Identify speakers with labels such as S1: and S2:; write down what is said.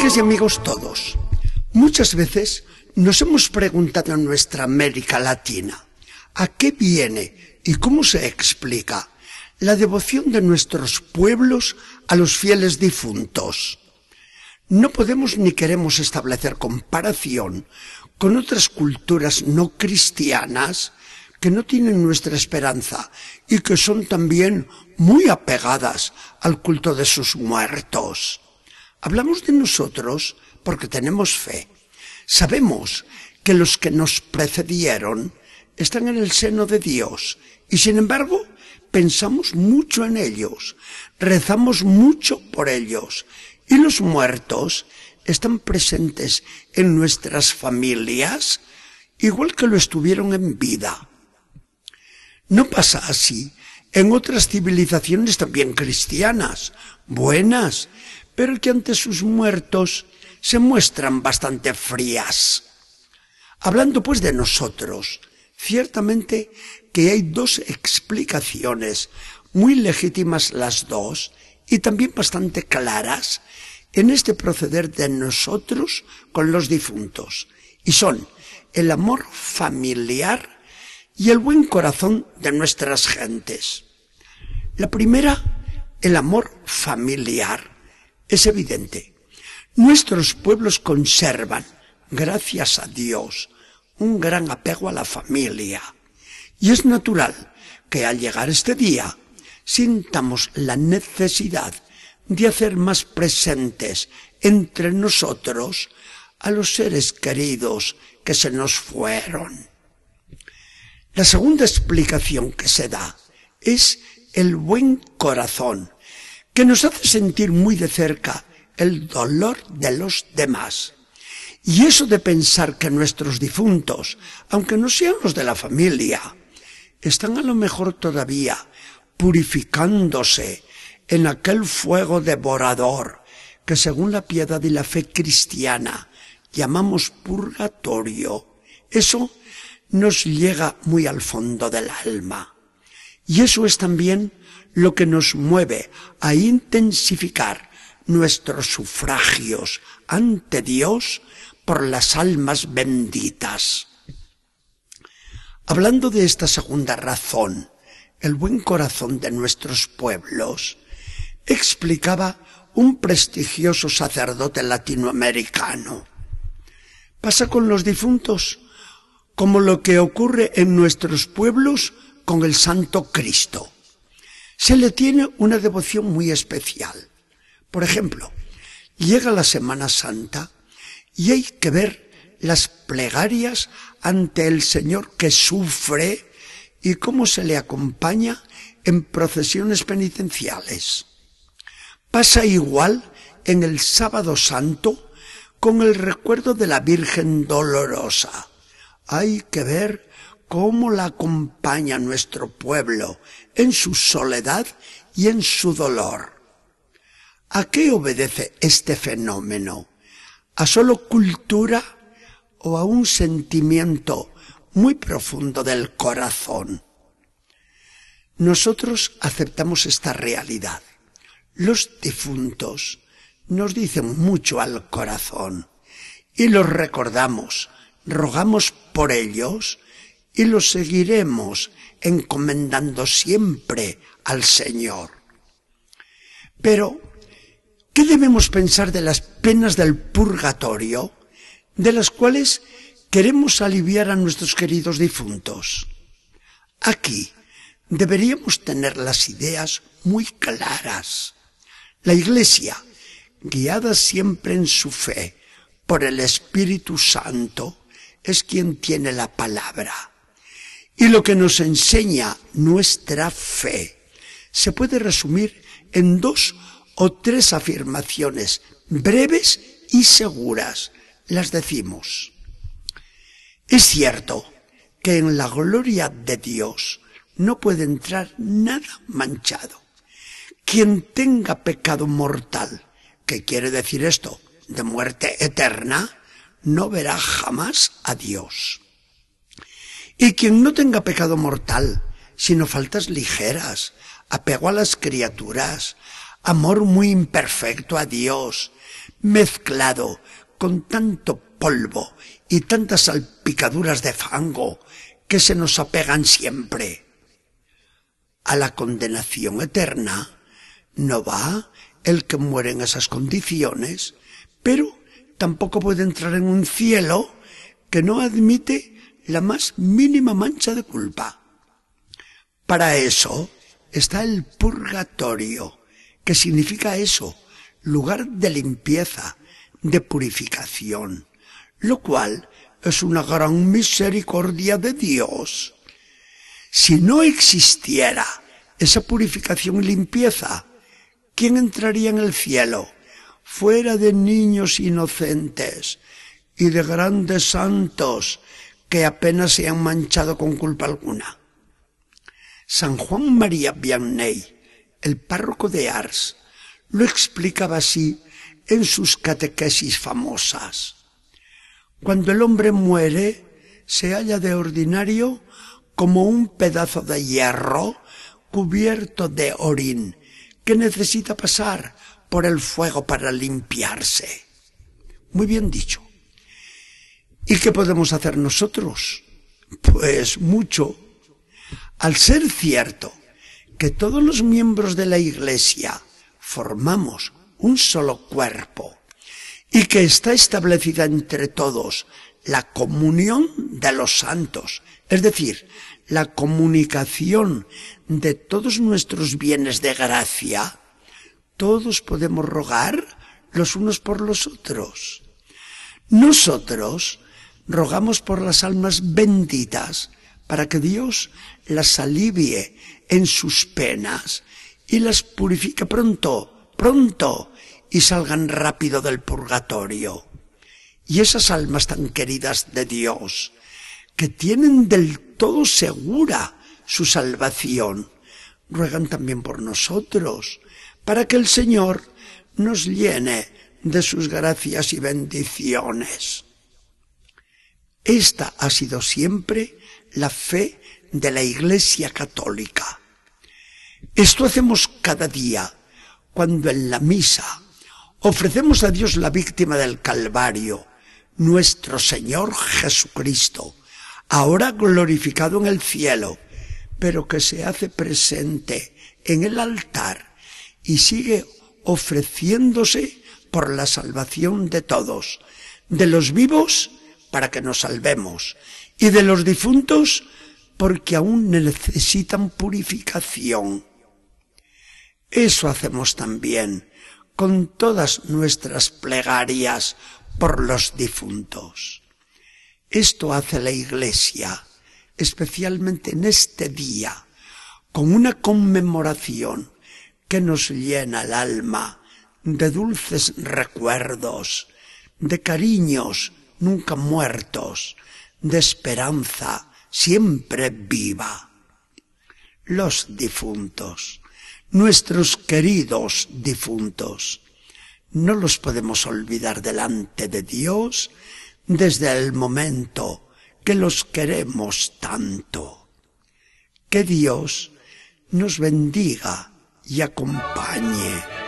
S1: Amigas y amigos todos, muchas veces nos hemos preguntado en nuestra América Latina, ¿a qué viene y cómo se explica la devoción de nuestros pueblos a los fieles difuntos? No podemos ni queremos establecer comparación con otras culturas no cristianas que no tienen nuestra esperanza y que son también muy apegadas al culto de sus muertos. Hablamos de nosotros porque tenemos fe. Sabemos que los que nos precedieron están en el seno de Dios y sin embargo pensamos mucho en ellos, rezamos mucho por ellos y los muertos están presentes en nuestras familias igual que lo estuvieron en vida. No pasa así en otras civilizaciones también cristianas, buenas, pero que ante sus muertos se muestran bastante frías. Hablando pues de nosotros, ciertamente que hay dos explicaciones, muy legítimas las dos, y también bastante claras, en este proceder de nosotros con los difuntos, y son el amor familiar y el buen corazón de nuestras gentes. La primera, el amor familiar es evidente. Nuestros pueblos conservan, gracias a Dios, un gran apego a la familia. Y es natural que al llegar este día sintamos la necesidad de hacer más presentes entre nosotros a los seres queridos que se nos fueron. La segunda explicación que se da es el buen corazón que nos hace sentir muy de cerca el dolor de los demás. Y eso de pensar que nuestros difuntos, aunque no sean los de la familia, están a lo mejor todavía purificándose en aquel fuego devorador que según la piedad y la fe cristiana llamamos purgatorio, eso nos llega muy al fondo del alma. Y eso es también lo que nos mueve a intensificar nuestros sufragios ante Dios por las almas benditas. Hablando de esta segunda razón, el buen corazón de nuestros pueblos, explicaba un prestigioso sacerdote latinoamericano. Pasa con los difuntos como lo que ocurre en nuestros pueblos con el Santo Cristo se le tiene una devoción muy especial. Por ejemplo, llega la Semana Santa y hay que ver las plegarias ante el Señor que sufre y cómo se le acompaña en procesiones penitenciales. Pasa igual en el sábado santo con el recuerdo de la Virgen Dolorosa. Hay que ver cómo la acompaña nuestro pueblo en su soledad y en su dolor. ¿A qué obedece este fenómeno? ¿A solo cultura o a un sentimiento muy profundo del corazón? Nosotros aceptamos esta realidad. Los difuntos nos dicen mucho al corazón y los recordamos, rogamos por ellos y los seguiremos encomendando siempre al Señor. Pero, ¿qué debemos pensar de las penas del purgatorio, de las cuales queremos aliviar a nuestros queridos difuntos? Aquí deberíamos tener las ideas muy claras. La Iglesia, guiada siempre en su fe por el Espíritu Santo, es quien tiene la palabra y lo que nos enseña nuestra fe se puede resumir en dos o tres afirmaciones breves y seguras. Las decimos. Es cierto que en la gloria de Dios no puede entrar nada manchado. Quien tenga pecado mortal, ¿qué quiere decir esto? De muerte eterna, no verá jamás a Dios. Y quien no tenga pecado mortal, sino faltas ligeras, apego a las criaturas, amor muy imperfecto a Dios, mezclado con tanto polvo y tantas salpicaduras de fango que se nos apegan siempre. A la condenación eterna no va el que muere en esas condiciones, pero tampoco puede entrar en un cielo que no admite la más mínima mancha de culpa. Para eso está el purgatorio, que significa eso, lugar de limpieza, de purificación, lo cual es una gran misericordia de Dios. Si no existiera esa purificación y limpieza, ¿quién entraría en el cielo? Fuera de niños inocentes y de grandes santos que apenas se han manchado con culpa alguna. San Juan María Vianney, el párroco de Ars, lo explicaba así en sus catequesis famosas. Cuando el hombre muere, se halla de ordinario como un pedazo de hierro cubierto de orín que necesita pasar por el fuego para limpiarse. Muy bien dicho. ¿Y qué podemos hacer nosotros? Pues mucho. Al ser cierto que todos los miembros de la Iglesia formamos un solo cuerpo y que está establecida entre todos la comunión de los santos, es decir, la comunicación de todos nuestros bienes de gracia, todos podemos rogar los unos por los otros. Nosotros rogamos por las almas benditas para que Dios las alivie en sus penas y las purifique pronto, pronto, y salgan rápido del purgatorio. Y esas almas tan queridas de Dios, que tienen del todo segura su salvación, ruegan también por nosotros, para que el Señor nos llene de sus gracias y bendiciones. Esta ha sido siempre la fe de la Iglesia Católica. Esto hacemos cada día cuando en la misa ofrecemos a Dios la víctima del Calvario, nuestro Señor Jesucristo, ahora glorificado en el cielo, pero que se hace presente en el altar y sigue ofreciéndose por la salvación de todos, de los vivos para que nos salvemos y de los difuntos porque aún necesitan purificación. Eso hacemos también con todas nuestras plegarias por los difuntos. Esto hace la Iglesia, especialmente en este día, con una conmemoración que nos llena el alma de dulces recuerdos, de cariños nunca muertos, de esperanza siempre viva. Los difuntos nuestros queridos difuntos. No los podemos olvidar delante de Dios desde el momento que los queremos tanto. Que Dios nos bendiga y acompañe.